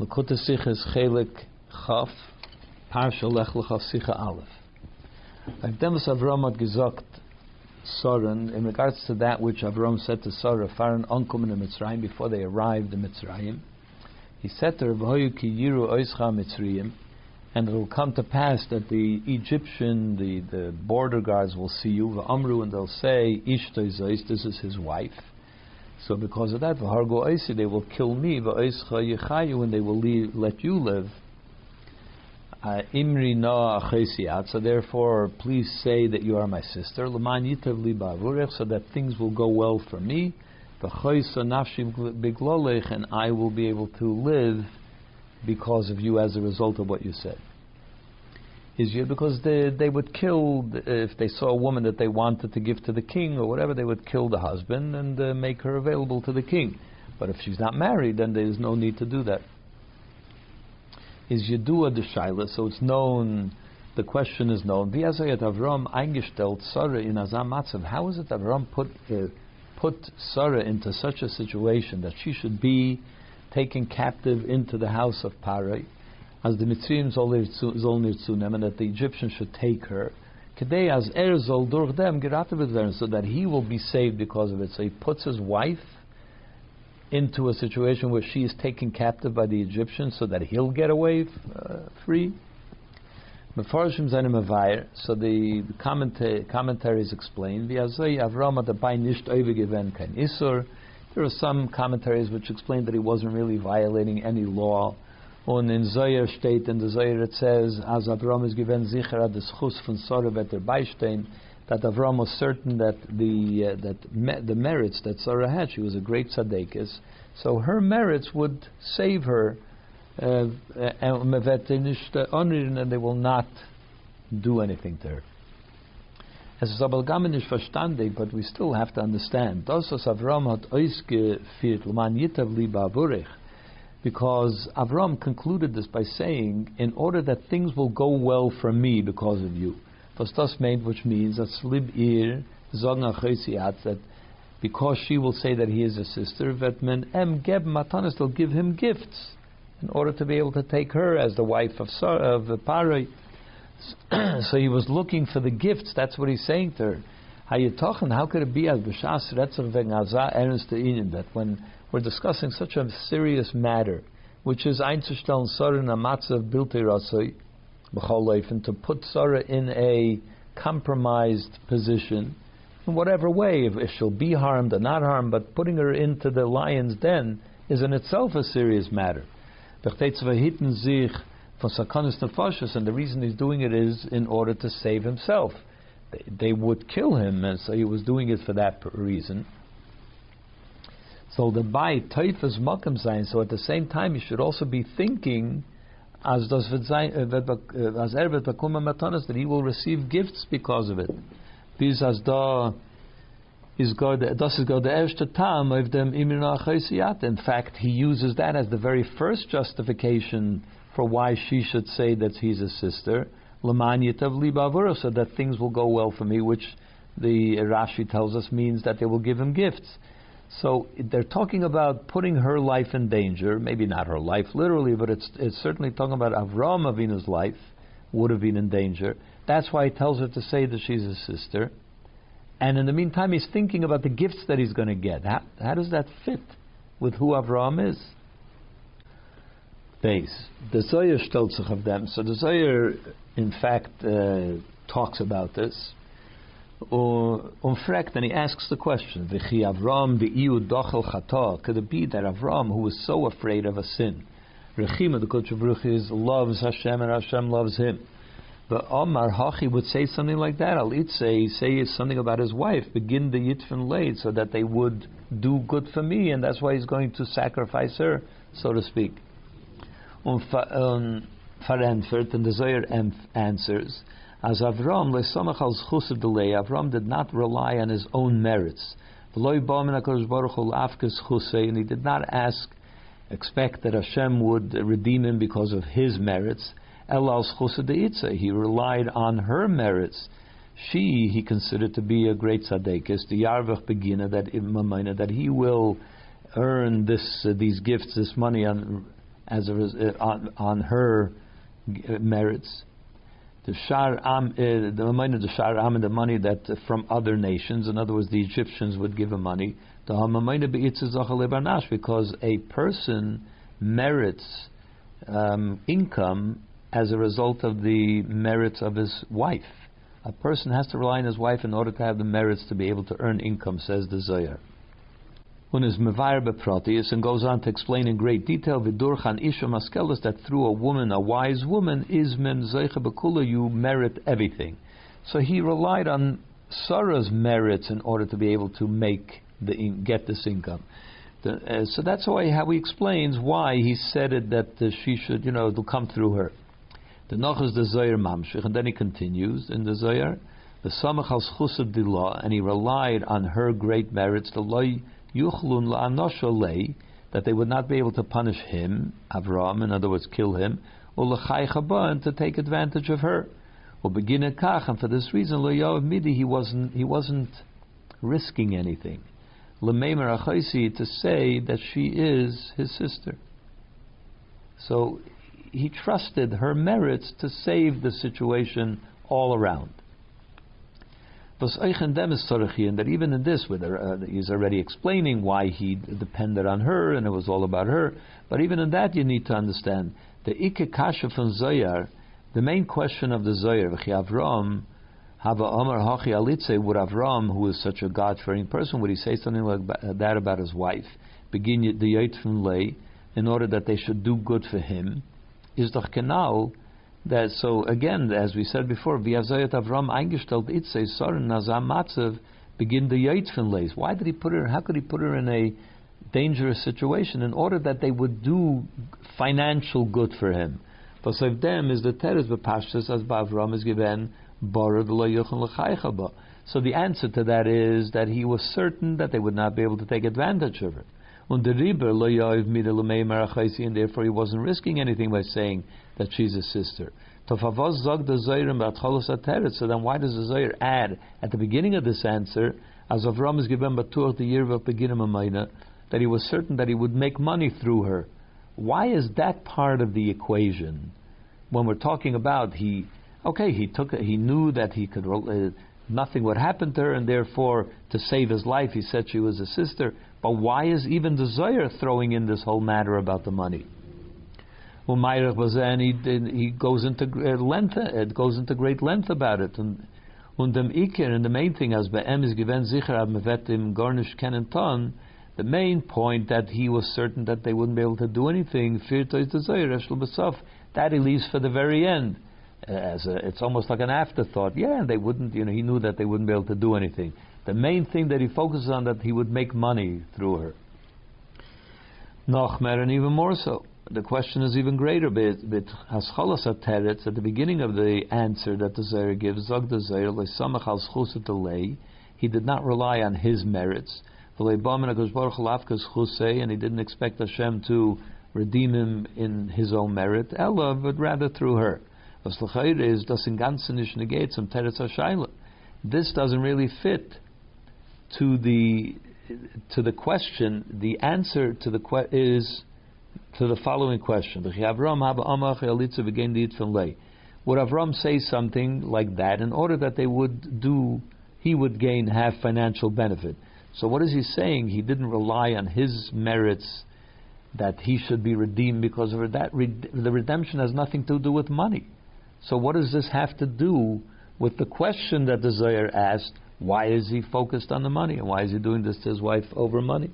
Likkutei Sichas Chelek Chaf, Parsha Lech Lecha Sicha Aleph. Avdemus Avram had gesagt, Soren, in regards to that which Avram said to Sarah, Faran Onkum in Mitzrayim, before they arrived in Mitzrayim, he said to her, V'hoyu ki yiru oischa Mitzrayim, and it will come to pass that the Egyptian, the, the border guards will see you, V'amru, and they'll say, Ishto this is his wife. So because of that, v'hargo oisi, they will kill me, v'oischa yichayu, and they will leave, let you live. Uh, Imri no achesiat. So therefore, please say that you are my sister. L'man yitav li so that things will go well for me. V'choisa nafshi biglolech, and I will be able to live because of you as a result of what you said you because they they would kill if they saw a woman that they wanted to give to the king or whatever they would kill the husband and uh, make her available to the king. But if she's not married, then there is no need to do that. Is Yedua the Shaila, so it's known. The question is known. Avram eingestellt Sarah in Azam Matzav. How is it that Avram put uh, put Sarah into such a situation that she should be taken captive into the house of Parai? As the Mitzrayim zol nirtzunem, and that the Egyptians should take her. Kedei as er zol durch dem so that he will be saved because of it. So he puts his wife into a situation where she is taken captive by the Egyptians, so that he'll get away uh, free. So the commenta- commentaries explain There are some commentaries which explain that he wasn't really violating any law Und in Zoyer steht, in the Zoyer it says, as Avram is given sicher at the schus von Sarah better beistehen, that Avram was certain that the uh, that me, the merits that Sarah had, she was a great tzaddikus, so her merits would save her, uh, and they will not do anything to her. Es ist aber gar nicht verstandig, but we still have to understand. Das, was Avram hat ausgeführt, man yitav li ba'avurich, because Avram concluded this by saying, in order that things will go well for me because of you. Was das which means that slib ir that because she will say that he is a sister, that men em geb matanis they'll give him gifts in order to be able to take her as the wife of of Parai. so he was looking for the gifts. That's what he's saying to her. How could it be as that when we're discussing such a serious matter, which is einzustellen Sarah in a matzav rasoi and to put Sarah in a compromised position in whatever way, if, if she'll be harmed or not harmed, but putting her into the lion's den is in itself a serious matter. And the reason he's doing it is in order to save himself. They, they would kill him, and so he was doing it for that reason. So the by teifas makam sein. So at the same time, you should also be thinking as does uh, uh, as ervet bakuma matanas that he will receive gifts because of it. This as da is God. Das is God the erste tam of them In fact, he uses that as the very first justification for why she should say that he's a sister. Laman yitav so that things will go well for me, which the Rashi tells us means that they will give him gifts. So they're talking about putting her life in danger. Maybe not her life literally, but it's it's certainly talking about Avram Avinu's life would have been in danger. That's why he tells her to say that she's his sister. And in the meantime, he's thinking about the gifts that he's going to get. How, how does that fit with who Avram is? Base. The Zohar stellt of them. So the Zohar, in fact, uh, talks about this fragt, and he asks the question, could it be that Avram, who was so afraid of a sin, Rechima, the Kodesh loves Hashem and Hashem loves him. But Omar Hachi would say something like that. Al say say something about his wife, begin the Yitfin late, so that they would do good for me, and that's why he's going to sacrifice her, so to speak. Um, Farenfert, and the Zohar answers, as Avram lesamach al delay, Avram did not rely on his own merits. And he did not ask, expect that Hashem would redeem him because of his merits. He relied on her merits. She he considered to be a great tzaddikus, the yarvach begina that that he will earn this uh, these gifts, this money on as a uh, on, on her uh, merits. The shar am, uh, the money, the shar am, and the money that uh, from other nations. In other words, the Egyptians would give him money. The because a person merits um, income as a result of the merits of his wife. A person has to rely on his wife in order to have the merits to be able to earn income, says the Zohar. One is mevayer beprotius and goes on to explain in great detail vidurchan isha maskelis that through a woman, a wise woman, is zeicha bekula you merit everything. So he relied on Sarah's merits in order to be able to make the get this income. The, uh, so that's why how he explains why he said it that uh, she should, you know, it'll come through her. The noch is the Zohar Mamshich, and then he continues in the Zohar, the Samach al Schusad Dilah, and he relied on her great merits, the Loi Yuchlun La'anosha that they would not be able to punish him, Avram, in other words, kill him, or L'chai and to take advantage of her. Or begin a kach, and for this reason, Lo Midi, he wasn't, he wasn't risking anything. L'meimer Achaisi, to say that she is his sister. So he trusted her merits to save the situation all around. And that even in this, her, uh, he's already explaining why he depended on her and it was all about her. But even in that, you need to understand the Ike Kasha from Zoyar, the main question of the Zoyar, Avram, Hava Omar Hachi Alitze, would Avram, who is such a God fearing person, would he say something like that about his wife? Begin the Yait from Lay, in order that they should do good for him is doch genau that so again as we said before V'azayat Avram eingestellt itze Soren Nazam Matzav begin the Yitzvin lays. Why did he put her? How could he put her in a dangerous situation in order that they would do financial good for him? Vasav them is the teres bepashtas as Bavram is given borrowed So the answer to that is that he was certain that they would not be able to take advantage of it. Lo and therefore he wasn't risking anything by saying that she's a sister. So then why does the Zohar add at the beginning of this answer, as Avram is given batuach the year of beginning that he was certain that he would make money through her. Why is that part of the equation? When we're talking about he, okay, he took, he knew that he could, uh, nothing would happen to her, and therefore to save his life, he said she was a sister. But why is even the Zohar throwing in this whole matter about the money? And he, he goes into uh, length, it goes into great length about it. And und dem Iker, and the main thing, as be'em is given sicher ab mevetim garnish ton, the main point that he was certain that they wouldn't be able to do anything, that he leaves for the very end. Uh, as a, it's almost like an afterthought. Yeah, they wouldn't, you know, he knew that they wouldn't be able to do anything. The main thing that he focuses on that he would make money through her. Nochmer, and even more so. The question is even greater. Bit haschalas teretz at the beginning of the answer that the Zohar gives. Zog the Zohar lesamach al He did not rely on his merits. And he didn't expect Hashem to redeem him in his own merit, Ella, but rather through her. This doesn't really fit to the to the question, the answer to the que- is to the following question: Would Avram say something like that in order that they would do, he would gain half financial benefit? So what is he saying? He didn't rely on his merits that he should be redeemed because of that. the redemption has nothing to do with money. So what does this have to do with the question that the Zohar asked? Why is he focused on the money? And why is he doing this to his wife over money?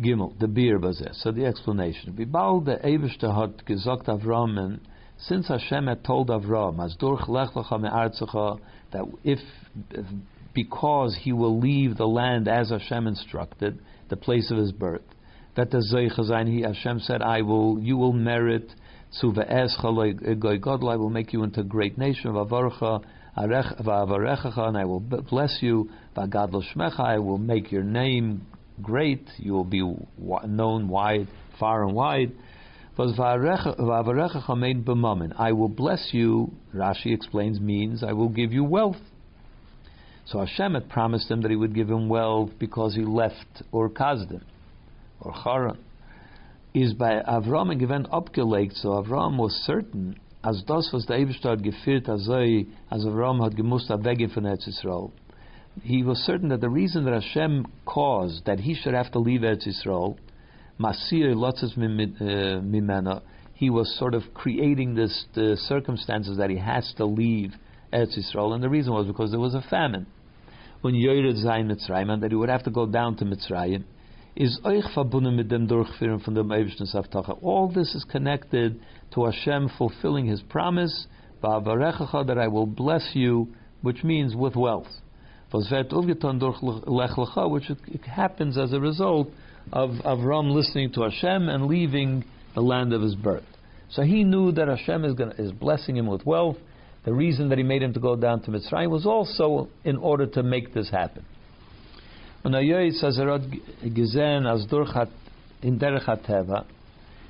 Gimel, the beer bazeh. So the explanation. Bibal the Eivishter hat gesagt Avram, and since Hashem had told Avram, as durch lech that if, because he will leave the land as Hashem instructed, the place of his birth, that the Zeicha he Hashem said, I will, you will merit, to eh, the I will make you into a great nation and I will bless you. I will make your name great. You will be known wide, far and wide. I will bless you. Rashi explains means I will give you wealth. So Hashem had promised him that He would give him wealth because he left Ur Kasdim or Charan. is by Avram and given abgelegt, so Avram was certain, as das was der Eberstadt geführt, as Avram had gemusst weggehen von Eretz. He was certain that the reason that Hashem caused that he should have to leave Eretz Yisrael, Masir lotzes uh, mimena, he was sort of creating this the circumstances that he has to leave Eretz Yisrael, and the reason was because there was a famine. When Yored Zayin Mitzrayim, and that he would have to go down to Mitzrayim, is euch verbunden mit dem Durchführen von dem All this is connected to Hashem fulfilling His promise, that I will bless you, which means with wealth. Which it happens as a result of Avram listening to Hashem and leaving the land of his birth. So he knew that Hashem is, gonna, is blessing him with wealth. The reason that he made him to go down to Mitzrayim was also in order to make this happen.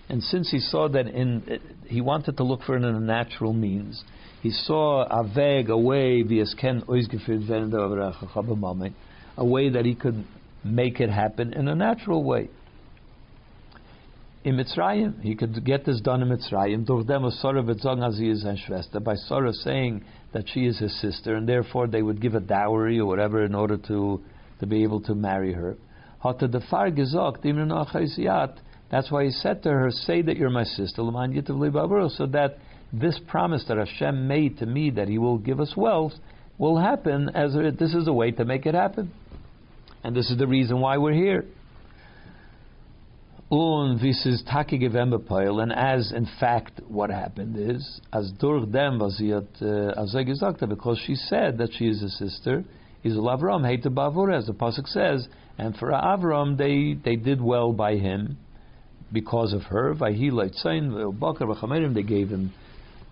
And since he saw that in, he wanted to look for it in a natural means, he saw a a way, a way that he could make it happen in a natural way. In Mitzrayim, he could get this done in Mitzrayim. Schwester by Sarah saying that she is his sister, and therefore they would give a dowry or whatever in order to to be able to marry her. That's why he said to her, "Say that you're my sister, so that this promise that Hashem made to me that He will give us wealth will happen as a, this is a way to make it happen, and this is the reason why we're here." Und this is taki gewembepeil, and as in fact what happened is, as durch dem was sie hat, as gesagt because she said that she is a sister, is Avram hate bavur, as the pasuk says, and for Avram they they did well by him because of her. They gave him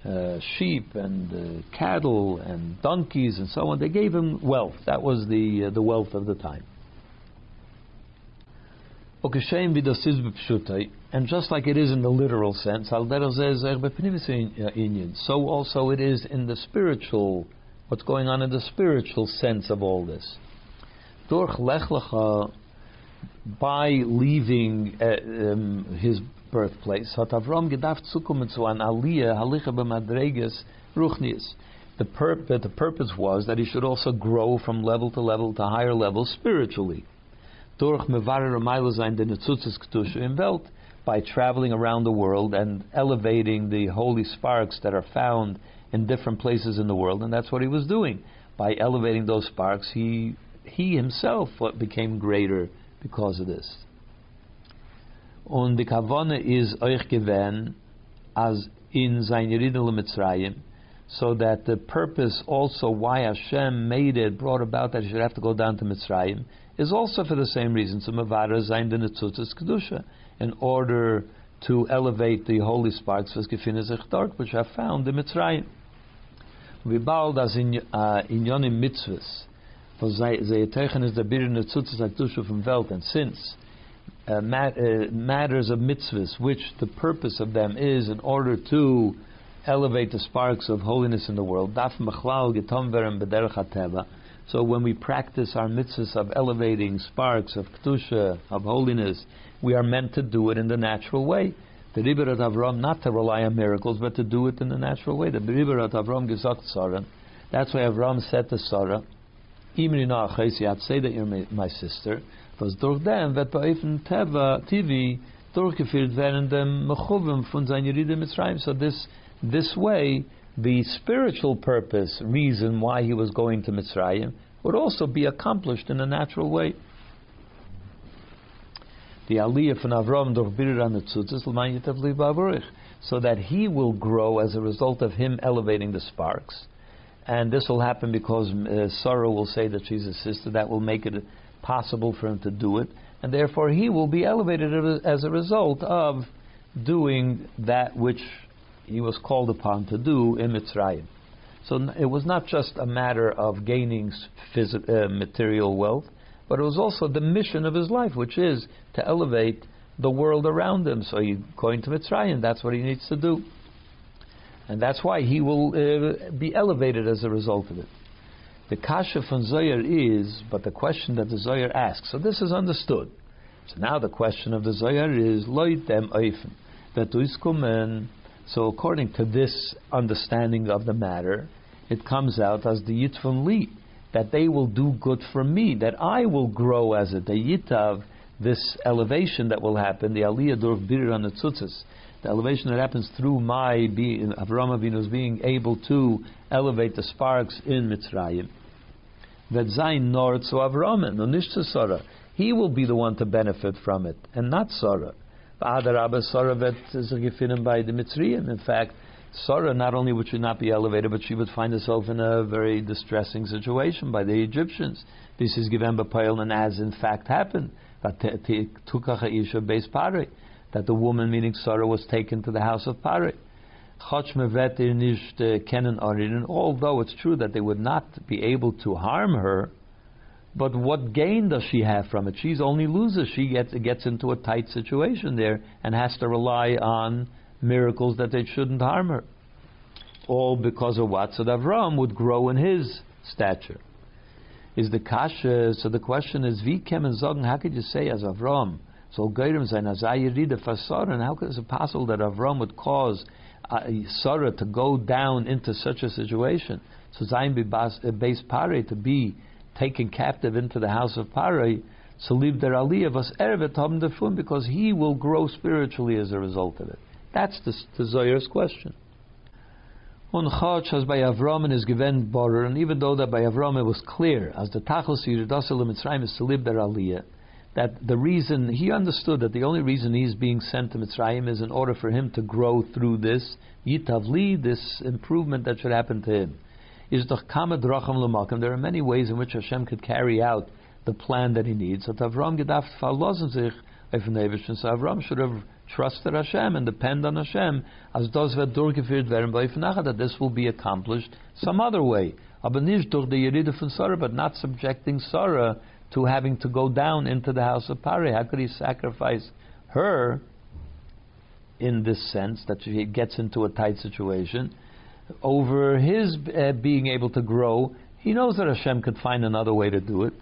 uh, sheep and uh, cattle and donkeys and so on. They gave him wealth. That was the uh, the wealth of the time. And just like it is in the literal sense, so also it is in the spiritual what's going on in the spiritual sense of all this. By leaving uh, um, his birthplace, hat Avram gedacht an Aliyah halicha b'madreges ruchnius. The, pur- the purpose was that he should also grow from level to level to higher levels spiritually. Ketusha by traveling around the world and elevating the holy sparks that are found in different places in the world, and that's what he was doing. By elevating those sparks, he he himself became greater because of this. Und die Kavone is euch gewähn, as in sein Yeridel Mitzrayim, so that the purpose also why Hashem made it, brought about that he should have to go down to Mitzrayim, is also for the same reason, so Mavara sein den Kedusha, in order to elevate the holy sparks, which are found in Mitzrayim. wie bald as in uh, yonim mitzvahs for teichen is der zutz sagt du vom welt and since uh, mat, uh, matters of mitzvahs which the purpose of them is in order to elevate the sparks of holiness in the world so when we practice our mitzvahs of elevating sparks of kedusha of holiness we are meant to do it in the natural way the Riberat Avram not to rely on miracles, but to do it in the natural way. The Riberat Avram gesagt Sarah. That's why Avram said to Sarah, Imri Na'achaysi, say that you're my sister, was durch dem wird bei Eifen Teva, TV, durchgeführt werden dem Mechuvim von seinen Yeride Mitzrayim. So this, this way, the spiritual purpose, reason why he was going to Mitzrayim, would also be accomplished in a natural way the aliyah from Avram durch Birir an the so that he will grow as a result of him elevating the sparks. And this will happen because uh, Sarah will say that she's a sister. That will make it possible for him to do it. And therefore, he will be elevated as a result of doing that which he was called upon to do in Mitzrayim. So it was not just a matter of gaining phys- uh, material wealth, but it was also the mission of his life, which is to elevate the world around him. So he, going to Mitzrayim, that's what he needs to do. And that's why he will uh, be elevated as a result of it. The kasha from Zoyer is, but the question that the Zoyer asks, so this is understood. So now the question of the Zohar is loit dem oifen vetuiskumen. So according to this understanding of the matter, it comes out as the yitfun li that they will do good for me, that I will grow as a the yitav this elevation that will happen, the aliyah dur birir on the the elevation that happens through my being, Avraham Avinu's being able to elevate the sparks in Mitzrayim. Vetzayin nor to Avraham, no nishta Sarah. He will be the one to benefit from it, and not Sarah. V'adarabba Sarah vet by the Mitzrayim. In fact, Sarah not only would she not be elevated, but she would find herself in a very distressing situation by the Egyptians. This is given by and as in fact happened. That the woman, meaning Sarah, was taken to the house of Pari. Er uh, although it's true that they would not be able to harm her, but what gain does she have from it? She's only loses. She gets gets into a tight situation there and has to rely on miracles that they shouldn't harm her. All because of what? So that Avram would grow in his stature. Is the kasha? So the question is, wie kemen sagen? How could you say as Avram? So Geirim fasar, and how is it possible that Avram would cause uh, Sarah to go down into such a situation? So Zayin base pare to be taken captive into the house of Pare. So leave their aliyah was ervet defun because he will grow spiritually as a result of it. That's the, the question. Unchach as by Avram is given border, and even though that by Avram it was clear, as the Tachlis Yiridasil Mitzrayim is to live their aliyah, that the reason he understood that the only reason he's being sent to Mitzrayim is in order for him to grow through this yitavli, this improvement that should happen to him. Is the kamad racham l'makim. There are many ways in which Hashem could carry out the plan that he needs. Avram So Avram should have trusted Hashem and depend on Hashem, as does wird durchgeführt werden bei that this will be accomplished some other way. Aber nicht durch Sarah, but not subjecting Sarah to having to go down into the house of Pari. How could he sacrifice her in this sense that she gets into a tight situation over his uh, being able to grow? He knows that Hashem could find another way to do it.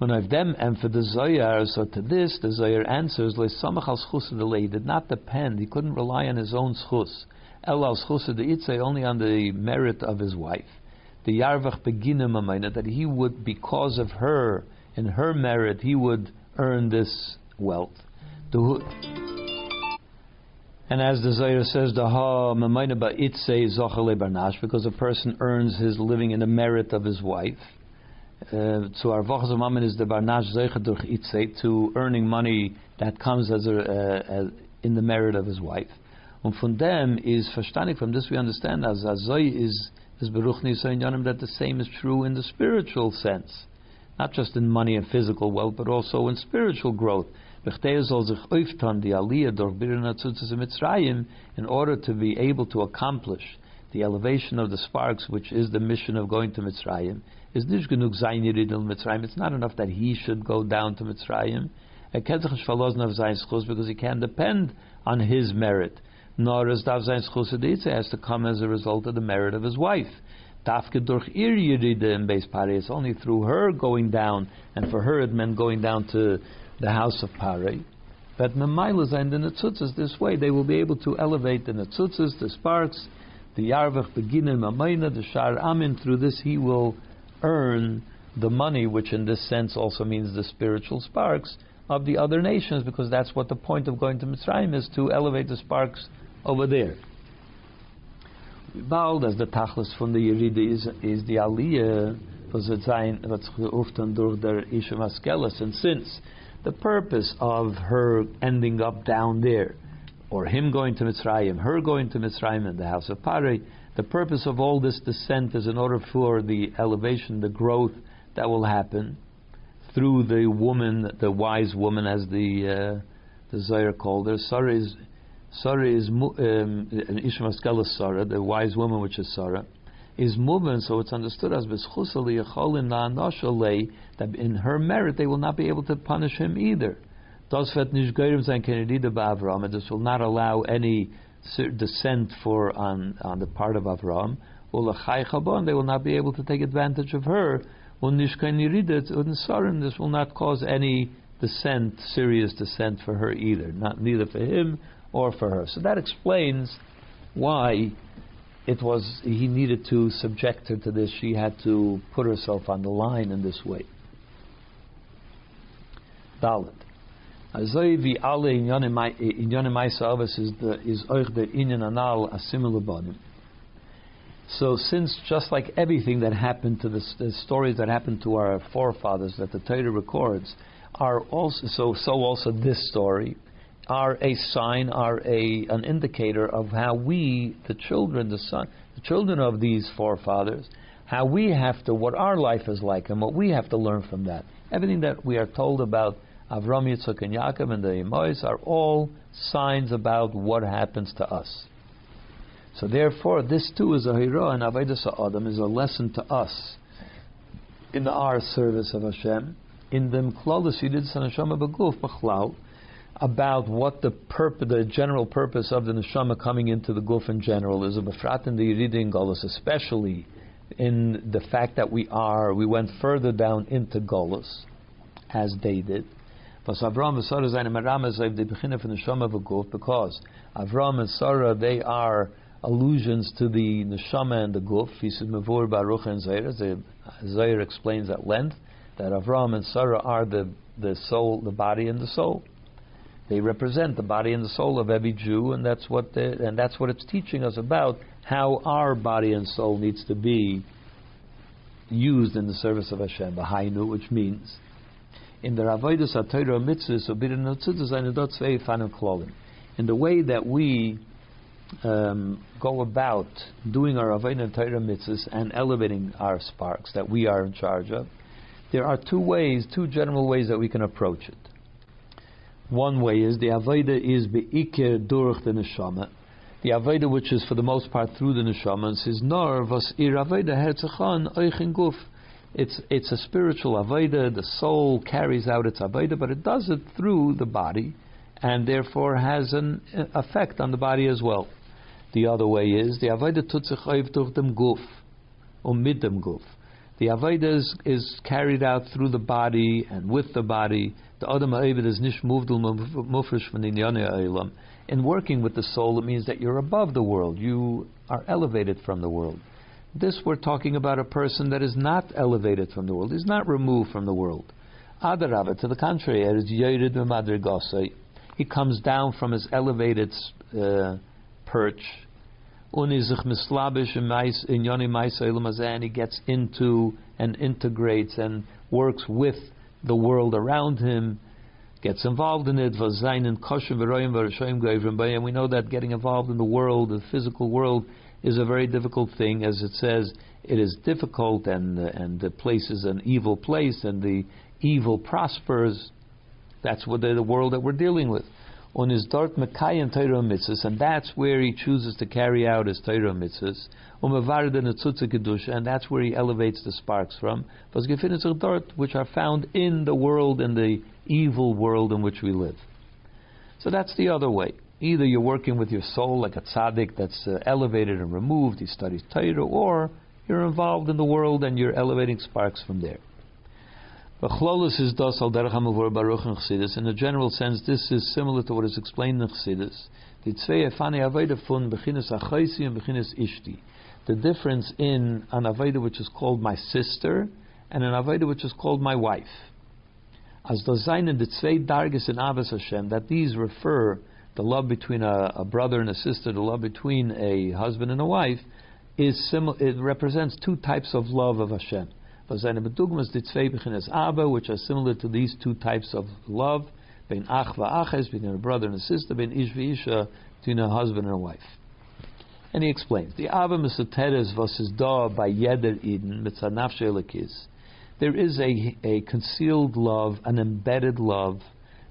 Them and for the Zoyar, so to this the Zoyar answers le samach al He did not depend. He couldn't rely on his own schus. El al schus only on the merit of his wife. The yarvach beginim that he would because of her in her merit he would earn this wealth. And as the Zohar says, the ha because a person earns his living in the merit of his wife to our mammon is the barnash zeicha durch itze to earning money that comes as a, uh, in the merit of his wife. And from them is verstandig. From this we understand as azoi is is beruch yanim that the same is true in the spiritual sense, not just in money and physical wealth, but also in spiritual growth. In order to be able to accomplish the elevation of the sparks, which is the mission of going to Mitzrayim, is Mitzrayim. It's not enough that he should go down to Mitzrayim. Because he can depend on his merit. Nor is dav zayin schus has to come as a result of the merit of his wife. Dafke durch ir in base pare. It's only through her going down, and for her it meant going down to the house of pare. But memaila and the netzutzes this way, they will be able to elevate the netzutzes, the sparks, the yarvach beginnen mamayna, the shar amin. Through this he will earn the money, which in this sense also means the spiritual sparks of the other nations, because that's what the point of going to Mitzrayim is to elevate the sparks over there. Bald as the tachlis from the Yeride is, is the Aliyah, was it sein, was geuftan durch der Maskelis, and since the purpose of her ending up down there, or him going to Mitzrayim, her going to Mitzrayim in the house of Pari, the purpose of all this descent is in order for the elevation, the growth that will happen through the woman, the wise woman, as the uh, the called her. Sarah is Sarah is um, Ishmael Sarah, the wise woman, which is Sarah, is moving. So it's understood as that in her merit they will not be able to punish him either. This will not allow any descent for on, on the part of Avram, they will not be able to take advantage of her. This will not cause any descent, serious descent for her either, not neither for him or for her. So that explains why it was he needed to subject her to this. She had to put herself on the line in this way. Dalit. Azoi vi alle inyane maisa is the is oich the inyan anal asimile bonim. So, since just like everything that happened to the, the, stories that happened to our forefathers that the Torah records are also so so also this story are a sign, are a an indicator of how we, the children, the son, the children of these forefathers, how we have to, what our life is like, and what we have to learn from that. Everything that we are told about Avram, Yitzchak, and Yaakov and the Emois are all signs about what happens to us. So therefore, this too is a hira and avodas adam is a lesson to us in our service of Hashem. In the mklolis yidid sanashama beguf b'chlal about what the purpose, the general purpose of the neshama coming into the guf in general is befrat in the yiridin golus, especially in the fact that we are we went further down into golus as they did. Because Avram and Sarah because Avram and Sarah they are allusions to the neshama and the guf. He says Mavur Baruch and Zayir. Zayir explains at length that Avram and Sarah are the the soul, the body and the soul. They represent the body and the soul of every Jew, and that's what the, and that's what it's teaching us about how our body and soul needs to be used in the service of Hashem. Hainu, which means in the Ravoidus Atayra Mitzvahs, in the way that we um, go about doing our Avodah Torah mitzvahs and elevating our sparks that we are in charge of, there are two ways, two general ways that we can approach it. One way is the Avodah is be'ikir durch the neshama. The Avodah, which is for the most part through the neshama, and says, Nor was ir Avodah herzachan oichin guf. It's, it's a spiritual Avodah, the soul carries out its Avodah, but it does it through the body, and therefore has an effect on the body as well. The other way is the Avodah tut sich durch dem Guf, um mit dem Guf. The Avodah is, is, carried out through the body and with the body. The Adam Ha'evid is nish muvdul mufresh von Eilam. In working with the soul, it means that you're above the world. You are elevated from the world. This we're talking about a person that is not elevated from the world, is not removed from the world. Adarabah, to the contrary, is he comes down from his elevated uh, perch. And he gets into and integrates and works with the world around him, gets involved in it. And we know that getting involved in the world, the physical world, is a very difficult thing. As it says, it is difficult, and and the place is an evil place, and the evil prospers. That's what the, world that we're dealing with on his dort mekayan Torah mitzvahs, and that's where he chooses to carry out his Torah mitzvahs. Um, and that's where he elevates the sparks from. which are found in the world, in the evil world in which we live. So that's the other way. Either you're working with your soul like a tzaddik that's uh, elevated and removed, he studies Torah, or you're involved in the world and you're elevating sparks from there. In a general sense, this is similar to what is explained in Chassidus. The and difference in an aveda which is called my sister and an aveda which is called my wife. As the zayin in the tzvei dargis in Abbas Hashem, that these refer the love between a, a, brother and a sister, the love between a husband and a wife, is simil- it represents two types of love of Hashem which are similar to these two types of love, between a brother and a sister, between a husband and a wife. And he explains, the Abba Mesoteres versus Da by Yeder Eden, Mitzanafshe There is a, a concealed love, an embedded love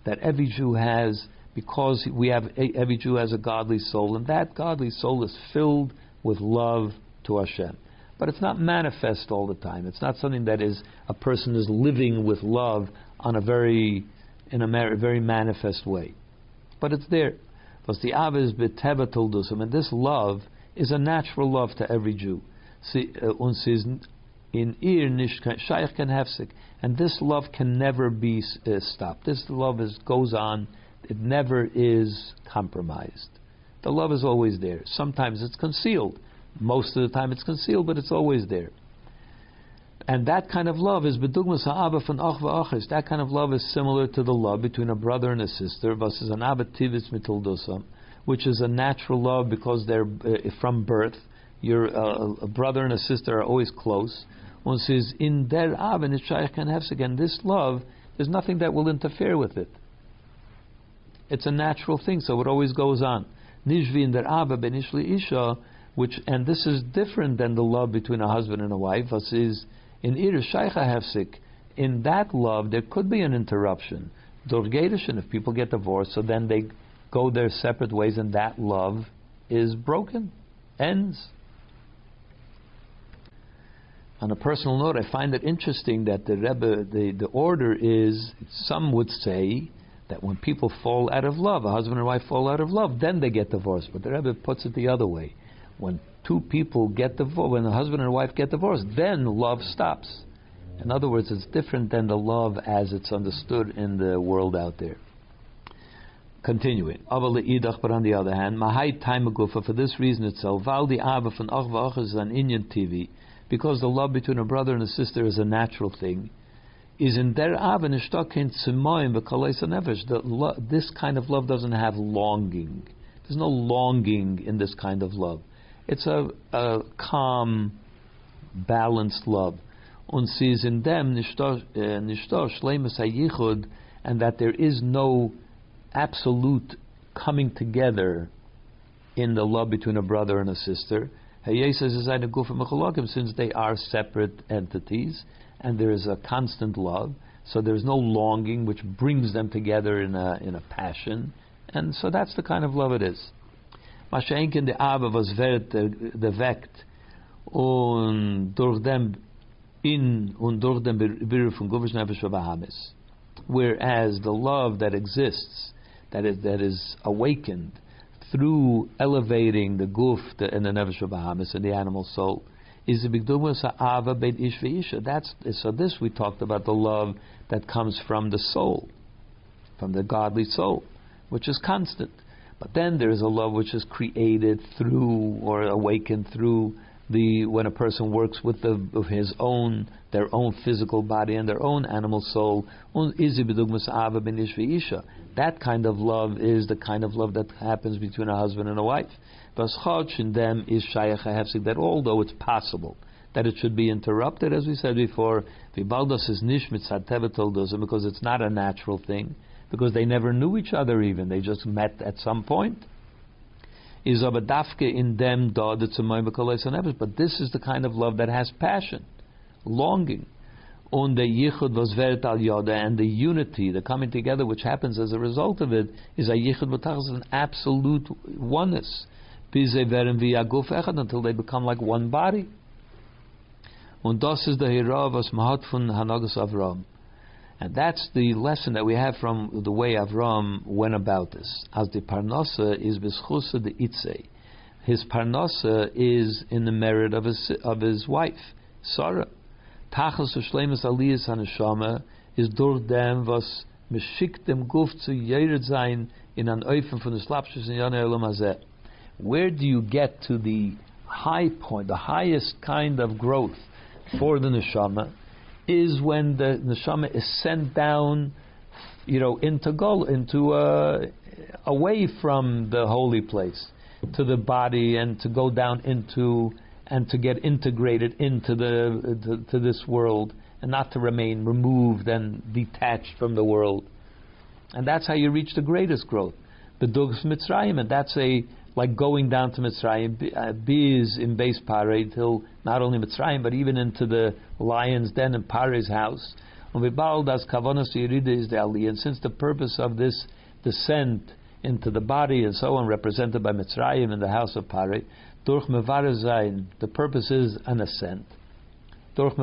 that every Jew has because we have every Jew has a godly soul, and that godly soul is filled with love to Hashem but it's not manifest all the time. It's not something that is a person is living with love on a very in a very manifest way, but it's there. And this love is a natural love to every Jew. Uh, in ir can and this love can never be uh, stopped. This love is goes on; it never is compromised. The love is always there. Sometimes it's concealed. Most of the time it's concealed, but it's always there. And that kind of love is bedugmas ha'aba von ach v'achis. That kind of love is similar to the love between a brother and a sister versus an abba tivitz mituldosam, which is a natural love because they're uh, from birth. Your uh, a brother and a sister are always close. One says in der aben it shaykh and kan again. This love, there's nothing that will interfere with it. It's a natural thing, so it always goes on. Nishvi in der ava benishli isha, which and this is different than the love between a husband and a wife. Versus in Ir Shaykha Hefsik, in that love, there could be an interruption. Dorgedishin, if people get divorced, so then they go their separate ways, and that love is broken, ends. On a personal note, I find it interesting that the Rebbe, the, the order is, some would say, that when people fall out of love, a husband and wife fall out of love, then they get divorced. But the Rebbe puts it the other way. When two people get divorced, when a husband and wife get divorced, then love stops. In other words, it's different than the love as it's understood in the world out there. Continuing. But on the other hand, Mahai time for this reason itself, Valdi Ava von Ach is an Indian TV, because the love between a brother and a sister is a natural thing, is in der Ava nishtakin tzumoyim nefesh. That this kind of love doesn't have longing. There's no longing in this kind of love. It's a, a calm, balanced love. Und sie ist in dem nishtosh äh, shleimus hayichud, and that there is no absolute coming together in the love between a brother and a sister. Since they are separate entities, and there is a constant love, so there is no longing which brings them together in a in a passion, and so that's the kind of love it is. Maschenken de Abe was wird geweckt und durch dem in und durch dem Birr von Bahamis. Whereas the love that exists, that is, that is awakened through elevating the guf and the Nefesh Bahamis and the animal soul, is the Ish. That's so. This we talked about the love that comes from the soul, from the godly soul, which is constant. But then there is a love which is created through or awakened through the when a person works with the of his own their own physical body and their own animal soul. That kind of love is the kind of love that happens between a husband and a wife. In them is that although it's possible that it should be interrupted, as we said before, Vibaldas is Nishmit Satevetoldosim, because it's not a natural thing because they never knew each other even. They just met at some point. Is aber dafke in them but this is the kind of love that has passion, longing. on the yichud was al yoda, and the unity, the coming together which happens as a result of it, is a yichud an absolute oneness. Until they become like one body. Und das ist der Hira, was man. And that's the lesson that we have from the way Avram went about this. As the parnasa is bischusa the itze. His parnasa is in the merit of his of his wife, Sarah. Tachas u'shleimus aliyas haneshama is durch dem was meshik dem guf zu jered sein in an Eufen von the slapshus in Yana Elam Where do you get to the high point, the highest kind of growth for the neshama? is when the neshama is sent down, you know, into go into uh, away from the holy place to the body and to go down into and to get integrated into the to, to this world and not to remain removed and detached from the world. And that's how you reach the greatest growth. The Dugs Mitzrayim, and that's a like going down to Mitzrayim, bees uh, in base Pare till not only Mitzrayim but even into the lion's den in Pare's house. And since the purpose of this descent into the body and so on, represented by Mitzrayim in the house of Pare, durch the purpose is an ascent. Durch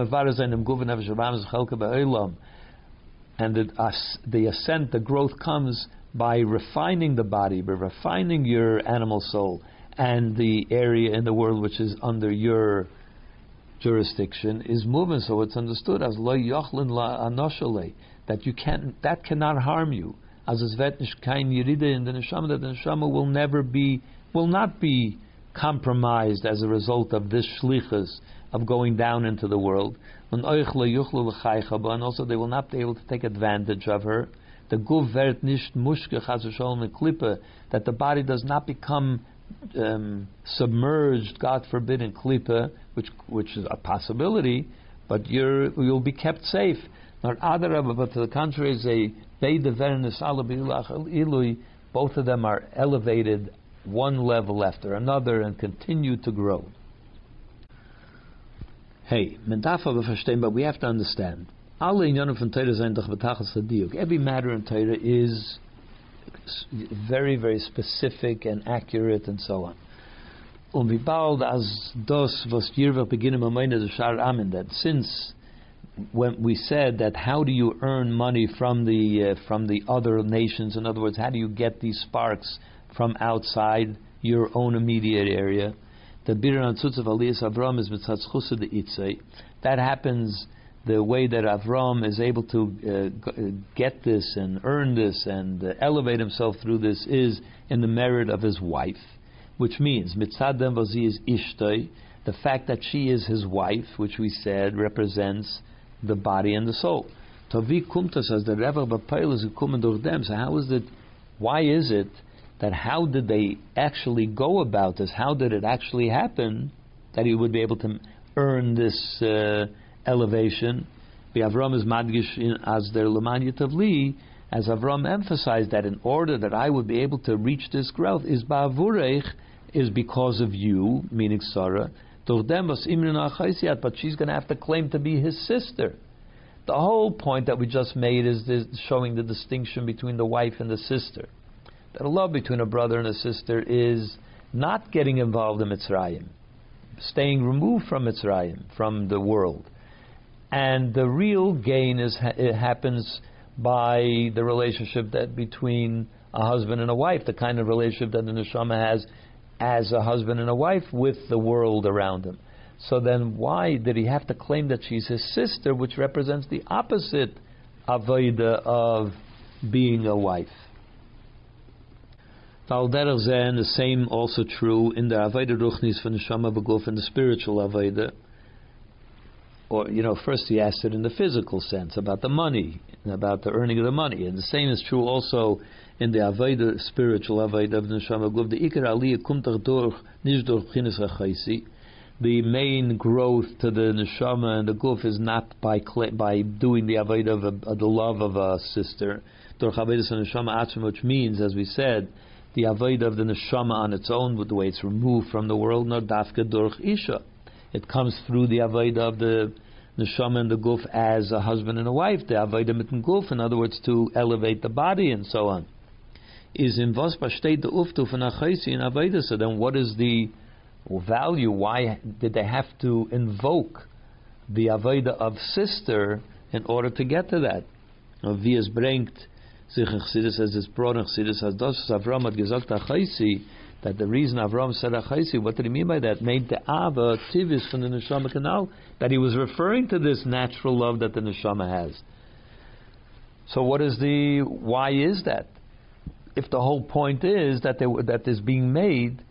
and the, the ascent, the growth comes by refining the body, by refining your animal soul and the area in the world which is under your jurisdiction is moving, so it's understood as lo yochlin la anoshale that you can that cannot harm you. As is vetnish kain yiride in the neshama that the neshama will never be will not be compromised as a result of this shlichus of going down into the world. And also they will not be able to take advantage of her. The guv vert nicht mushke klippe that the body does not become um, submerged, God forbid, in klippe, which which is a possibility, but you're you'll be kept safe. Not adarabba, but to the contrary, is a ilui. both of them are elevated one level after another and continue to grow. Hey, but we have to understand. Every matter in Torah is very, very specific and accurate and so on. Und wie as das, was beginnen Amen, that since when we said that how do you earn money from the uh, from the other nations? In other words, how do you get these sparks from outside your own immediate area? The of Avram is itzay. That happens the way that Avram is able to uh, uh, get this and earn this and uh, elevate himself through this is in the merit of his wife, which means mitzadem vazi is ishtay. The fact that she is his wife, which we said represents the body and the soul. Tavi kumtas as the Rebbe Bapail is them. So how is it? Why is it that how did they actually go about this? How did it actually happen that he would be able to earn this uh, elevation? The Avram is madgish as their lemanya tavli, as Avram emphasized that in order that I would be able to reach this growth is ba'avurech is because of you, meaning Sarah, but she's going to have to claim to be his sister. The whole point that we just made is showing the distinction between the wife and the sister. That a love between a brother and a sister is not getting involved in Mitzrayim, staying removed from Mitzrayim, from the world. And the real gain is it happens by the relationship that between a husband and a wife, the kind of relationship that the neshama has as a husband and a wife with the world around him. So then, why did he have to claim that she's his sister, which represents the opposite avoida of being a wife? and the same also true in the avoida ruchnis from the shama beguf in the spiritual avoida. Or you know, first he asked it in the physical sense about the money, about the earning of the money, and the same is true also in the Aveda, spiritual Aveda of the Neshama Guf, the Iker Aliyah kumt durch, nicht durch HaChaisi. The main growth to the Neshama and the Guf is not by by doing the Aveda of, of the love of a sister, durch Aveda Neshama Atzim, which means, as we said, the Aveda of the Neshama on its own, with the way it's removed from the world, nor Dafka durch Isha. It comes through the Aveda of the neshama and the guf as a husband and a wife, the avodah mit guf, in other words, to elevate the body and so on is in was besteht the uftu von achaisi in avodah. So then, what is the value? Why did they have to invoke the avodah of sister in order to get to that? Wie es sich in Chassidus as it's brought in Chassidus as Avram achaisi that the reason Avram said achaisi, what did he mean by that? Made the ava tivis from the neshama canal that he was referring to this natural love that the neshama has. So what is the why is that? if the whole point is that they, that is being made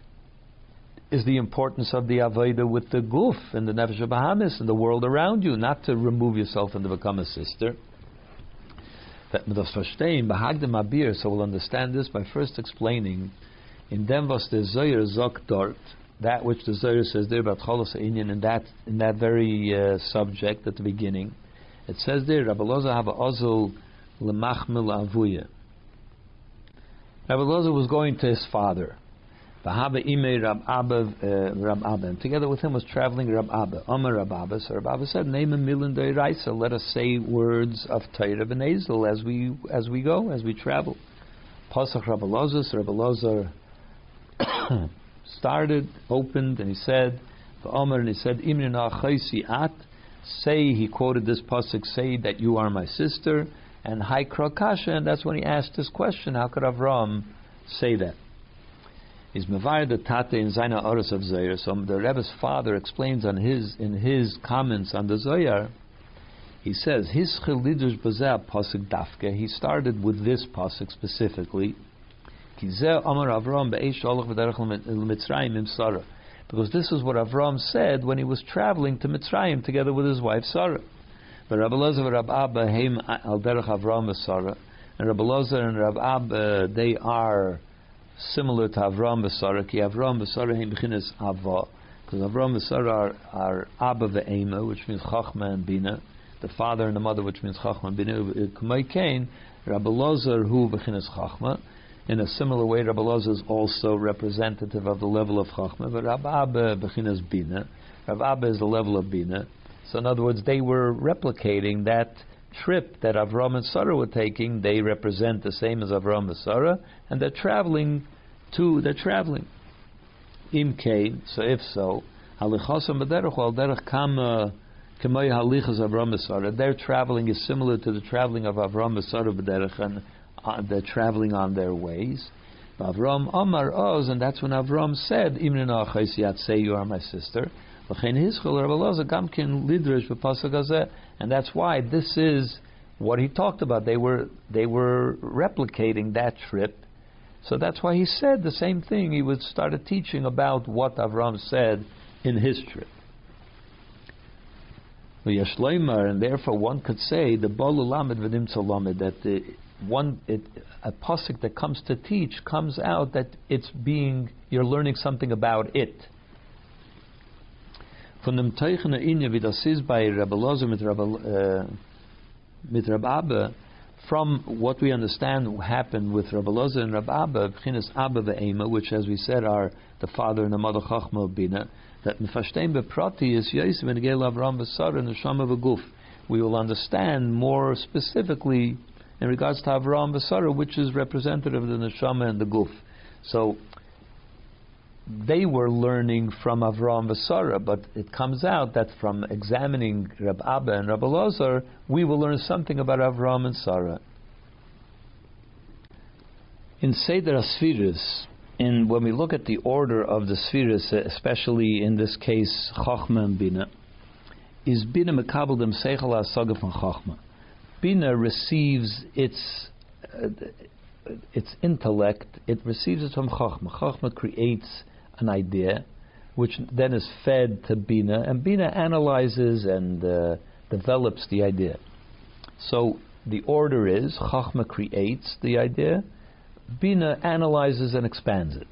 is the importance of the avodah with the guf and the nefesh Bahamis and the world around you, not to remove yourself and to become a sister. So we'll understand this by first explaining in dem was the Zoyer zok dort, that which the Zoyer says there about cholos inyan in that in that very uh, subject at the beginning. It says there, Rabbi Loza have a ozul lemachmil avuya. Rabbi Loza was going to his father. Vahaba Ime Rab Abba, uh, Rab Abba. And together with him was traveling Rab Abba. Omer Rab Abba. So Rab Abba said, Name a million Raisa. Let us say words of Torah B'Nezel as we, as we go, as we travel. Pasach Rabbi Loza. So Rabbi Loza started, opened, and he said, Omer, and he said, At. Say, he quoted this pasuk, say that you are my sister and Haikra Kasha, and that's when he asked this question how could Avram say that? is mevar the tate in Zaina Oros of Zoyar. So the Rebbe's father explains on his in his comments on the Zoyar. He says his chilidus bazeh pasuk dafke. He started with this pasuk specifically. Because this is what Avram said when he was traveling to Mitzrayim together with his wife Sarah. But Rabbi and Rabbi Abba al derech Avram Sarah, and Rabbi Lozer and Rabbi Abba they are similar to Avram Sarah. Ki Avram Sarah heim b'chinas Ava, because Avram Sarah are, are Abba ve'ema, which means Chachma and Bina, the father and the mother, which means Chachma and Bina. Kain, Rabbi Lozer who b'chinas Chachma. In a similar way, Rabbi Loza is also representative of the level of Chachma, but Rabbi Abba Bechinas Bina. Rabbi Abba is the level of Bina. So, in other words, they were replicating that trip that Avram and Sarah were taking. They represent the same as Avram and Sarah, and they're traveling to, they're traveling. Kain, so if so, Halichasam B'derech, al derech kama. Their traveling is similar to the traveling of Avram Sarah B'derech, and they're traveling on their ways. Avram Amar Oz, and that's when Avram said, say you are my sister. And that's why this is what he talked about. They were they were replicating that trip. So that's why he said the same thing. He would started teaching about what Avram said in his trip. And therefore one could say the that the one it, a pasuk that comes to teach comes out that it's being you're learning something about it. Von dem Teichene Inje, wie das ist bei Rabbi Lozer mit Rabbi, uh, mit Rabbi from what we understand happened with Rabbi Lozer and Rabbi Abba, Abba ve'ema, which as we said are the father and the mother Chachma Bina, that Mefashtem be'prati is Yosef and Gel Avram v'Sar and Neshama v'Guf. We will understand more specifically in regards to Avram Basara, which is representative of the neshama and the guf. So they were learning from Avram Basara, but it comes out that from examining Rab Abba and Rab Elazar, we will learn something about Avram and Sarah. In Seder Asfiris, in when we look at the order of the spheres, especially in this case Chachma and Bina, is Bina Mekabel dem Seichel HaSaga von Chachma. Bina receives its uh, its intellect. It receives it from Chachma. Chachma creates an idea, which then is fed to Bina, and Bina analyzes and uh, develops the idea. So the order is Chachma creates the idea, Bina analyzes and expands it.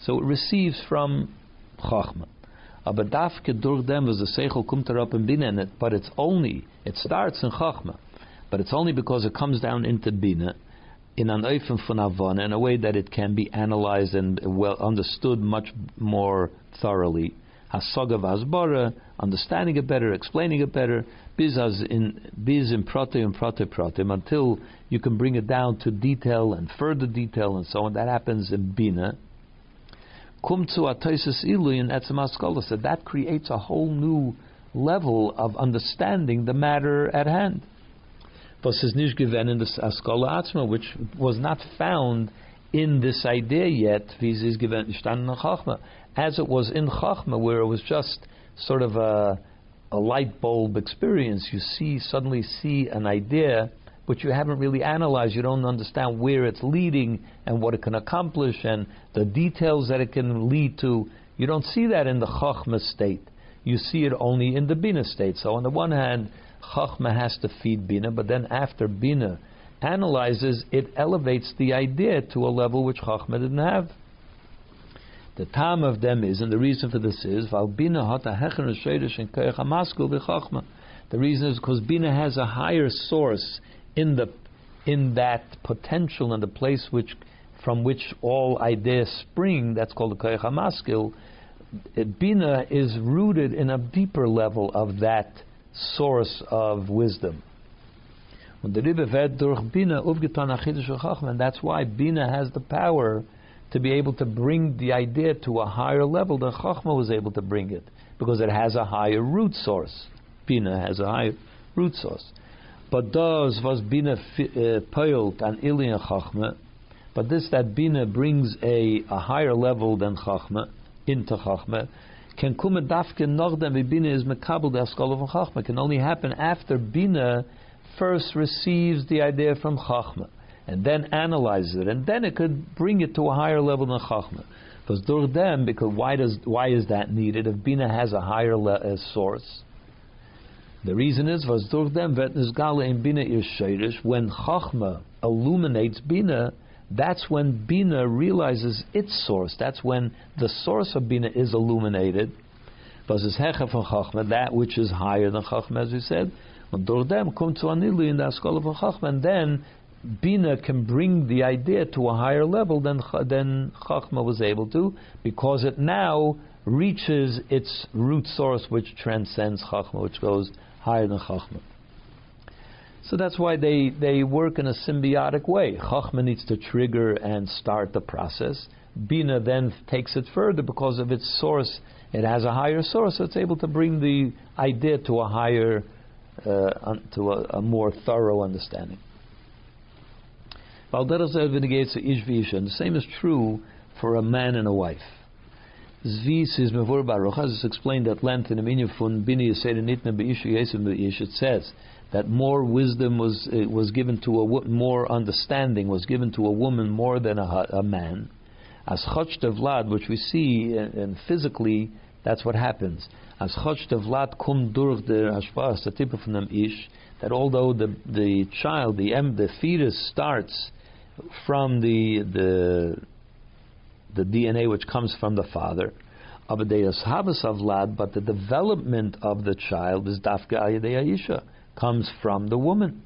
So it receives from Chachma. But it's only, it starts in Chachma. But it's only because it comes down into Bina in an oifen von Avon in a way that it can be analyzed and well understood much more thoroughly. Hasaga v'asbara, understanding it better, explaining it better, biz in biz in prote and prote protim, until you can bring it down to detail and further detail and so on. That happens in Bina. Kum zu atoises ilu in etzemaskola that creates a whole new level of understanding the matter at hand was is nicht given in the Askola Atzma, which was not found in this idea yet, given Chachma, as it was in Chachma, where it was just sort of a, a light bulb experience. You see, suddenly see an idea, but you haven't really analyzed. You don't understand where it's leading and what it can accomplish and the details that it can lead to. You don't see that in the Chachma state. You see it only in the Bina state. So on the one hand, Chachma has to feed Bina, but then after Bina analyzes, it elevates the idea to a level which Chachma didn't have. The time of them is, and the reason for this is, the reason is because Bina has a higher source in the in that potential and the place which from which all ideas spring. That's called the koyach hamaskil. Bina is rooted in a deeper level of that source of wisdom. And that's why Bina has the power to be able to bring the idea to a higher level than Chachma was able to bring it, because it has a higher root source. Bina has a higher root source. But does was Bina uh, peilt an Ilian Chachma, But this that Bina brings a, a higher level than Chachma, into Chachma, can kume dafke noch dem Bina is mekabel der Skola von Chachma, can only happen after Bina first receives the idea from Chachma, and then analyzes it, and then it could bring it to a higher level than Chachma. Because durch them, because why does why is that needed? If Bina has a higher le- uh, source, the reason is was durch them vetnisgala in Bina is shayrish. When Chachma illuminates Bina, that's when Bina realizes its source. That's when the source of Bina is illuminated. That which is higher than Chachma, as we said. And then Bina can bring the idea to a higher level than, than Chachma was able to, because it now reaches its root source, which transcends Chachma, which goes higher than Chachma. So that's why they, they work in a symbiotic way. Chachma needs to trigger and start the process. Bina then takes it further because of its source. It has a higher source, so it's able to bring the idea to a higher, uh, to a, a more thorough understanding. The same is true for a man and a wife. Zvis is mevor baruch. As explained at length in the meaning von bini nitna beishu yesim beish. It says that more wisdom was was given to a more understanding was given to a woman more than a, a man. As chotch vlad, which we see and, and physically, that's what happens. As chotch vlad kum durch the hashpas, tip from ish. That although the the child, the em, the fetus starts from the the the DNA which comes from the father, but the development of the child is dafka ayisha comes from the woman.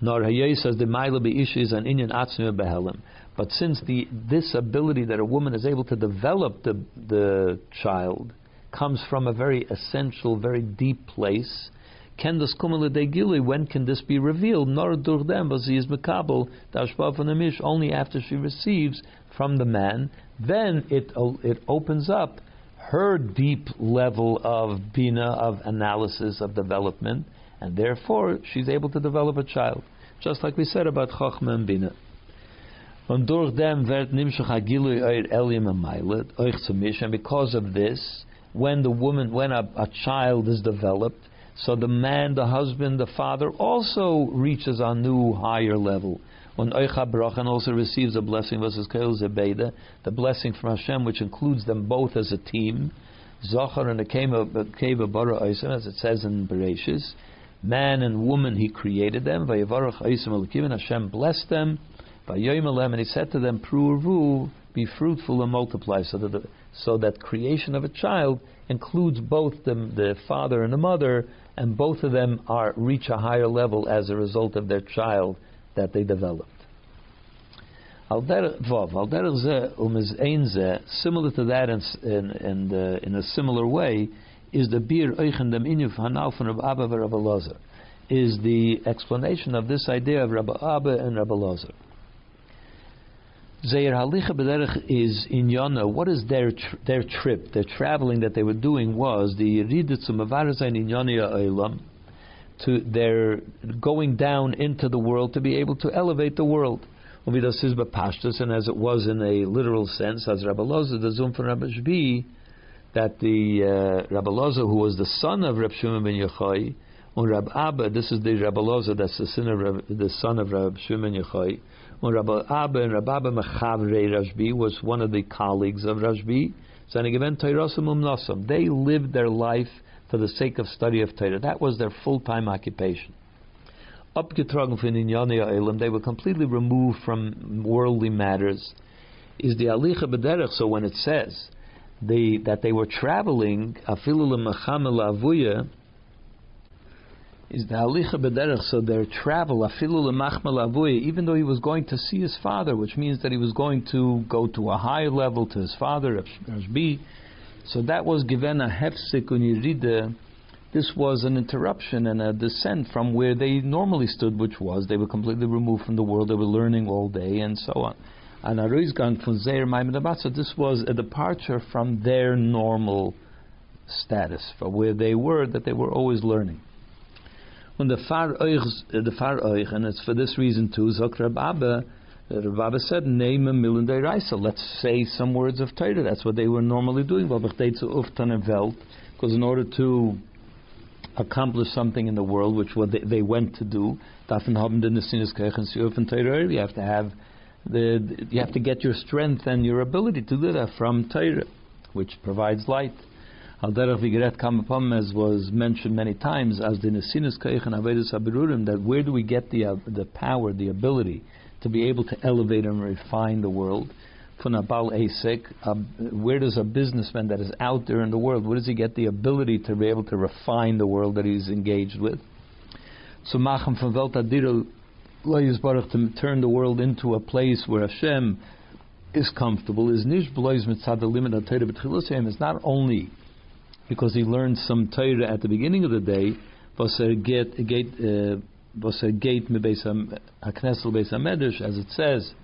Nor says the maila is an inyan atzmi behelim. But since the this ability that a woman is able to develop the the child comes from a very essential, very deep place, das kumele when can this be revealed? Nor but is mekabel, amish, only after she receives from the man, then it, it opens up her deep level of bina, of analysis, of development, and therefore she's able to develop a child. Just like we said about Chachma and Bina. Und durch dem wird nimshach elim and because of this, when the woman, when a, a child is developed, so the man, the husband, the father also reaches a new higher level. When Oicha Brachan also receives a blessing versus Kail Zebeda, the blessing from Hashem, which includes them both as a team. Zohar and of Bara Oisim, as it says in Bereshis. Man and woman, he created them. Vayavarach Oisim Alakim, Hashem blessed them. Vayoyim and he said to them, Pruvu, be fruitful and multiply. So that, the, so that creation of a child includes both the, the father and the mother, and both of them are reach a higher level as a result of their child that they developed. Similar to that in, in, in, in a similar way is the Rabbi Abba is the explanation of this idea of Rabbi Abba and Rabbi Lozer. Zeir Halicha B'derech is in Yona. What is their tr- their trip, their traveling that they were doing was the Yeridet Mavarazin in Yonia Eilam. To their going down into the world to be able to elevate the world. And as it was in a literal sense, as Rabbi Loza, the Zum from Rashbi, that the uh, Rabbi Loza, who was the son of Rabbi Shimon ben Yochai, and Rabbi Abba, this is the Rabbi Loza, that's the son of Rabbi, the son of Rabbi Shimon ben Yochai, when Rabbi Abba and Rabbi Abba Mechavre Rashbi was one of the colleagues of Rashbi, they lived their life for the sake of study of Torah. That was their full-time occupation. Abgetragen von Inyani they were completely removed from worldly matters. Is the Alicha B'derech, so when it says they, that they were traveling, afilu avuya, is the halicha b'derech, so their travel, afilu lemachmal even though he was going to see his father, which means that he was going to go to a higher level to his father, Rashbi. So that was given a hefsik when this was an interruption and a descent from where they normally stood, which was they were completely removed from the world, they were learning all day and so on. And Arizgan from Zeir so this was a departure from their normal status, from where they were, that they were always learning. When the far oich, the far oich, and it's for this reason too, Zokrab Abba, The Rabbi said, "Name a million day Raisa. Let's say some words of Torah. That's what they were normally doing. Because in order to accomplish something in the world, which what they, they went to do, you have to have the you have to get your strength and your ability to do that from Torah, which provides light. As was mentioned many times as the nesinus kaich and aberurim that where do we get the uh, the power, the ability to be able to elevate and refine the world? From abal asik, uh, where does a businessman that is out there in the world, where does he get the ability to be able to refine the world that he's engaged with? So machem from Welt to turn the world into a place where Hashem is comfortable is nish mitzad the limit of Torah is not only because he learned some Torah at the beginning of the day, but get gate uh, was er gate as it says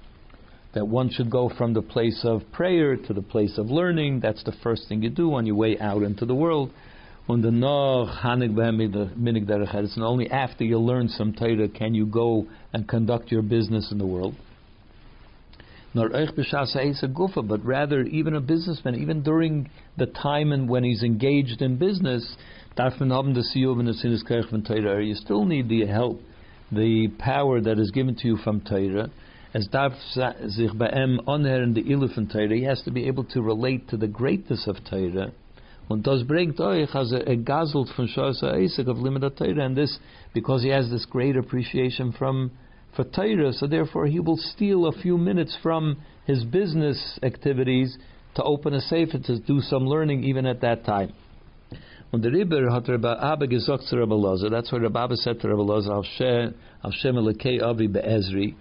that one should go from the place of prayer to the place of learning. That's the first thing you do on your way out into the world. It's only after you learn some Torah can you go and conduct your business in the world nor gufa, but rather even a businessman, even during the time and when he's engaged in business, you still need the help, the power that is given to you from Torah. As darf sich bei em in the ilu von Torah, he has to be able to relate to the greatness of Torah. Und das bringt euch als er gazelt von Shosa Isaac of limited Torah, and this because he has this great appreciation from for Torah, so therefore he will steal a few minutes from his business activities to open a sefer to do some learning even at that time. When the Rebbe hat Rabbi Abba gesagt to Rabbi Loza, that's what Rabbi Abba said to Rabbi Loza, Al Shem Elokei Avi Be'ezri,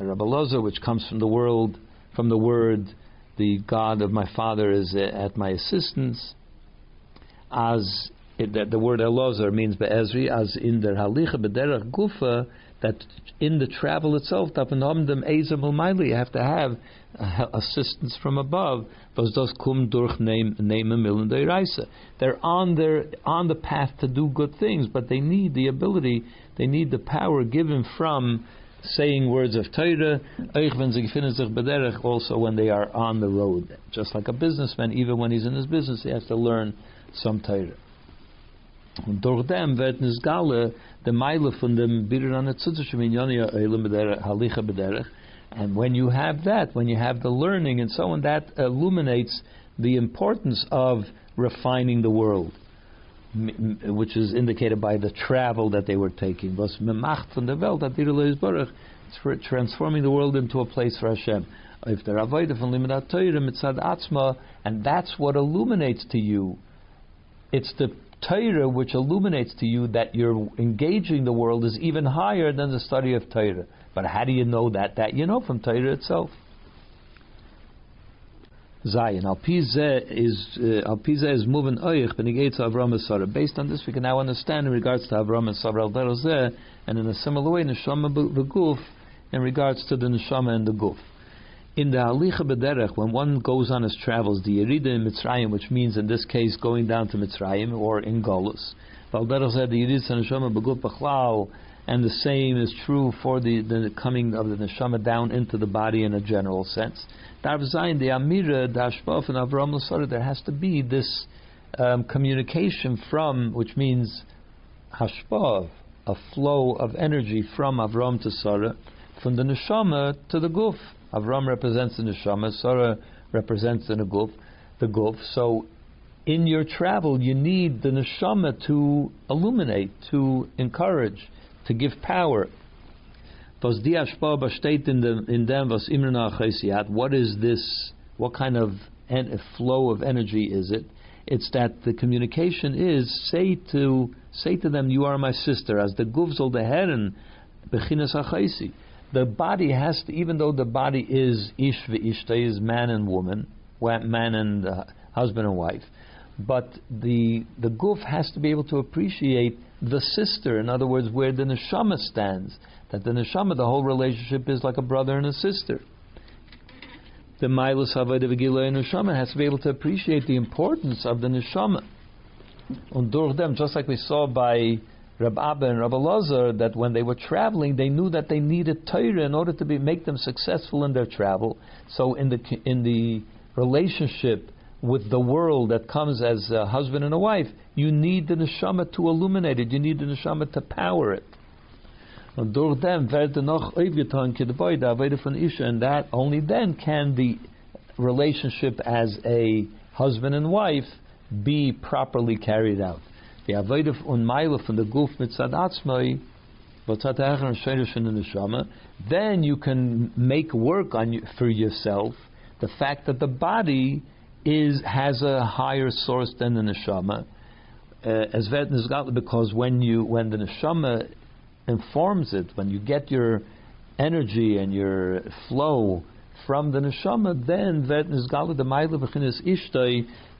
Rabbi Loza, which comes from the world, from the word, the God of my father is at my assistance, as it, that the word Elozar means Be'ezri, as in the Halicha B'derech Gufa, that in the travel itself, you have to have assistance from above. They're on their on the path to do good things, but they need the ability, they need the power given from saying words of Torah, also when they are on the road. Just like a businessman, even when he's in his business, he has to learn some Torah. Und durch dem wird Nisgale the Meile von dem Bitter an der Zutzischen Minyonia Eilem Bederech, Halicha Bederech. And when you have that, when you have the learning and so on, that illuminates the importance of refining the world, which is indicated by the travel that they were taking. Der it's for transforming the world into a place for Hashem. If they're avoided from limitat Torah mitzad and that's what illuminates to you. It's the Torah which illuminates to you that you're engaging the world is even higher than the study of Torah. But how do you know that? That you know from Torah itself. Zion. Alpize is uh, Alpize is moving oich benigates Avram and Sarah. Based on this, we can now understand in regards to Avram and Sarah al and in a similar way, neshama beguf in regards to the neshama and the guf in the Halicha B'derech, when one goes on his travels, the Yerida in Mitzrayim, which means in this case going down to Mitzrayim or in Golus, Valderech said the Yerida Neshama and the same is true for the, the coming of the Neshama down into the body in a general sense. Zayin, the Amira, Ashbaf, and Avram Lasara, there has to be this um, communication from, which means Hashpav, a flow of energy from Avram to Sarah, from the Neshama to the Guf. Avram represents the neshama, Sarah represents the guf, the guf. So, in your travel, you need the neshama to illuminate, to encourage, to give power. In What is this? What kind of en- flow of energy is it? It's that the communication is say to say to them, "You are my sister." As the guvzol the heren bechinas achaisi the body has to, even though the body is ish v'ishta, is man and woman, man and uh, husband and wife, but the the guf has to be able to appreciate the sister. In other words, where the neshama stands. That the neshama, the whole relationship is like a brother and a sister. The Milas Havayda V'Gilay Neshama has to be able to appreciate the importance of the neshama. Und durch them, just like we saw by Rab Abba and Rab Elazar that when they were traveling, they knew that they needed Torah in order to be, make them successful in their travel. So in the in the relationship with the world that comes as a husband and a wife, you need the neshama to illuminate it. You need the neshama to power it. And that only then can the relationship as a husband and wife be properly carried out. The avodah unmaila from the guf mitzad atzmai, then you can make work on for yourself the fact that the body is has a higher source than the neshama. As Uh, as because when you when the neshama informs it, when you get your energy and your flow from the neshama, then the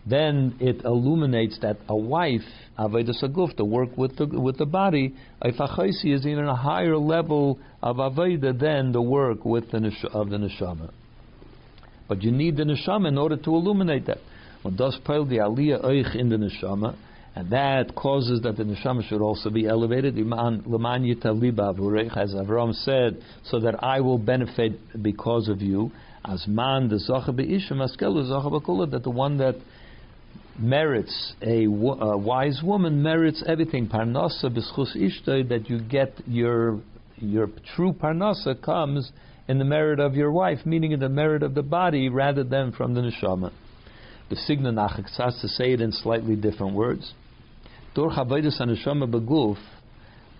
then it illuminates that a wife, avodah saguf, to work with the with the body, is even a higher level of avodah than the work with the of the neshama. But you need the neshama in order to illuminate that. When does pile the aliyah oich in the neshama, and that causes that the neshama should also be elevated. As Avram said, so that I will benefit because of you. As man the that the one that merits a, a wise woman merits everything. Parnasa b'schus ishtay that you get your your true parnasa comes in the merit of your wife, meaning in the merit of the body rather than from the neshama. The signa nachak to say it in slightly different words. Durch Avodas HaNeshama Beguf,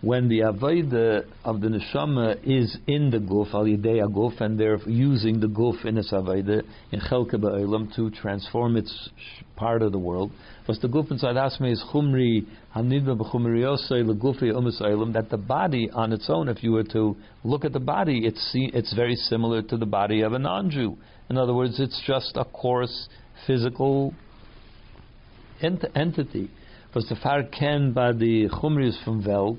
when the Avodah of the Neshama is in the Guf, Al Yidei Guf, and they're using the Guf in its Avodah, in Chelke Ba'olam, to transform its part of the world. Was the Guf inside Asme is Chumri, Hanidba B'Chumri Yosei, Legufi Umas Olam, that the body on its own, if you were to look at the body, it's, it's very similar to the body of a non-Jew. In other words, it's just a coarse physical ent- entity was the far ken by the chumris from Welt,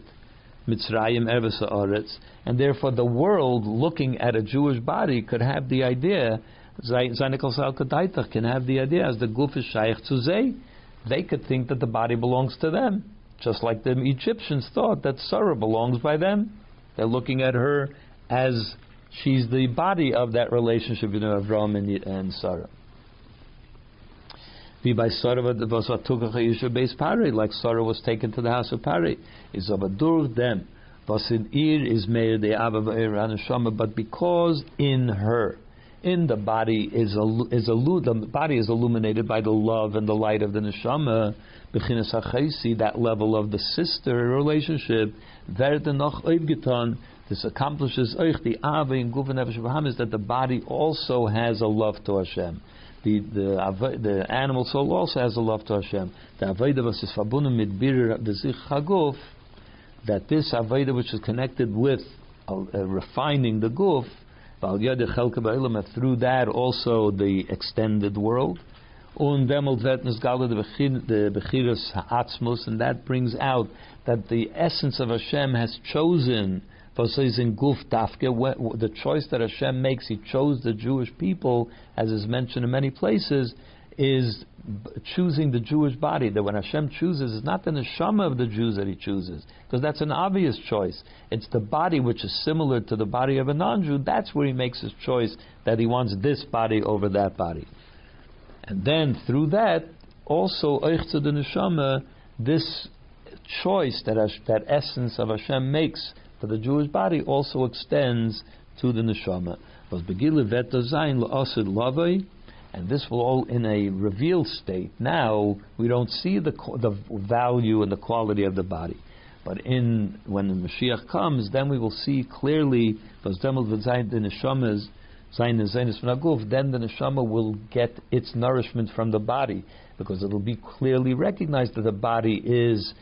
Mitzrayim Eves Oretz, and therefore the world looking at a Jewish body could have the idea, Zanikal Sal can have the idea as the Guf is Shaykh They could think that the body belongs to them, just like the Egyptians thought that Sarah belongs by them. They're looking at her as she's the body of that relationship between Avram and, and Sarah bei Sarah was like Sarah was taken to the house of Pari. Is aber durch them, was in ihr is made the Abba but because in her, in the body is a, is a the body is illuminated by the love and the light of the neshama. Bechinas hachaisi, that level of the sister relationship. This accomplishes oich the ava in guven is that the body also has a love to Hashem the the the animal soul also has a love to Hashem. The avodah was is verbunden mit bir bezich haguf. That this avodah which is connected with uh, uh, refining the guf, through that also the extended world. And that brings out that the essence of Hashem has chosen in Guf Dafke, the choice that Hashem makes, He chose the Jewish people, as is mentioned in many places, is choosing the Jewish body. That when Hashem chooses, it's not the neshama of the Jews that He chooses, because that's an obvious choice. It's the body which is similar to the body of a non-Jew. That's where He makes His choice that He wants this body over that body, and then through that, also Eich the neshama, this choice that that essence of Hashem makes for the Jewish body also extends to the neshama. And this will all in a revealed state. Now we don't see the the value and the quality of the body, but in when the Mashiach comes, then we will see clearly. Then the neshama will get its nourishment from the body because it will be clearly recognized that the body is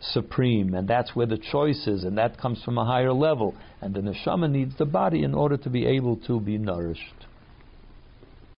supreme, and that's where the choice is, and that comes from a higher level. And the neshama needs the body in order to be able to be nourished.